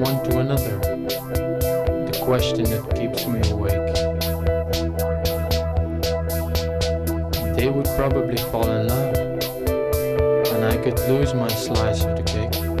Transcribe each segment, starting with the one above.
one to another, the question that keeps me awake. They would probably fall in love, and I could lose my slice of the cake.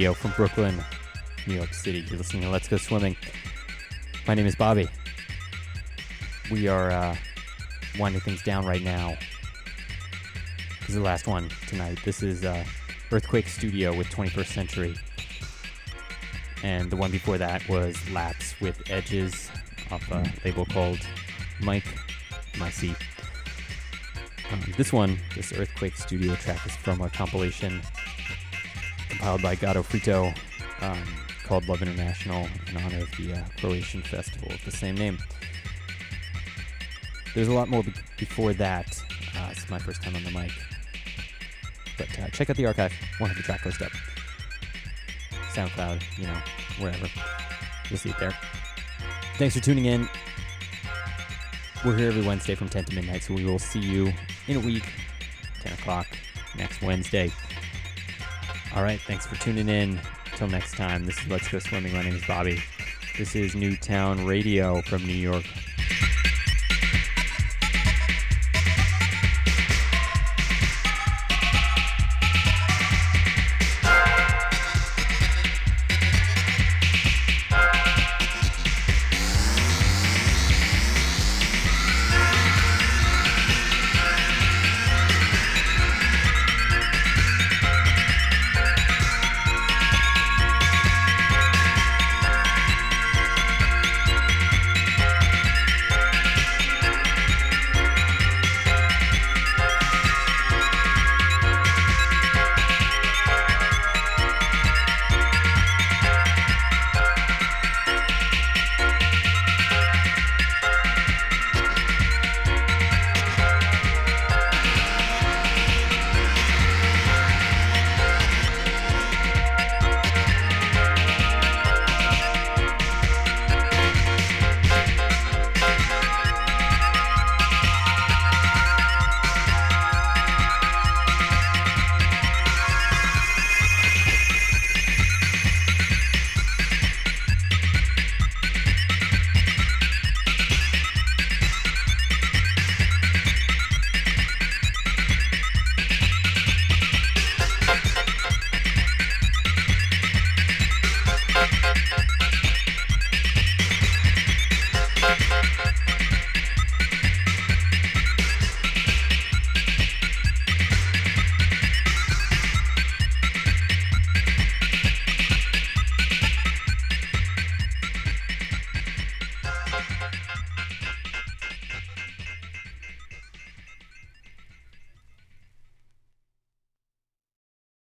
Radio from Brooklyn, New York City. You're listening to Let's Go Swimming. My name is Bobby. We are uh, winding things down right now. This is the last one tonight. This is uh, Earthquake Studio with 21st Century. And the one before that was Laps with Edges off a label called Mike My Seat. Um, this one, this Earthquake Studio track, is from a compilation compiled by Gato Frito um, called Love International in honor of the uh, Croatian festival of the same name. There's a lot more be- before that. Uh, is my first time on the mic. But uh, check out the archive. We'll have the track list up. SoundCloud, you know, wherever. You'll see it there. Thanks for tuning in. We're here every Wednesday from 10 to midnight, so we will see you in a week, 10 o'clock next Wednesday. All right, thanks for tuning in. Until next time, this is Let's Go Swimming. My name is Bobby. This is Newtown Radio from New York.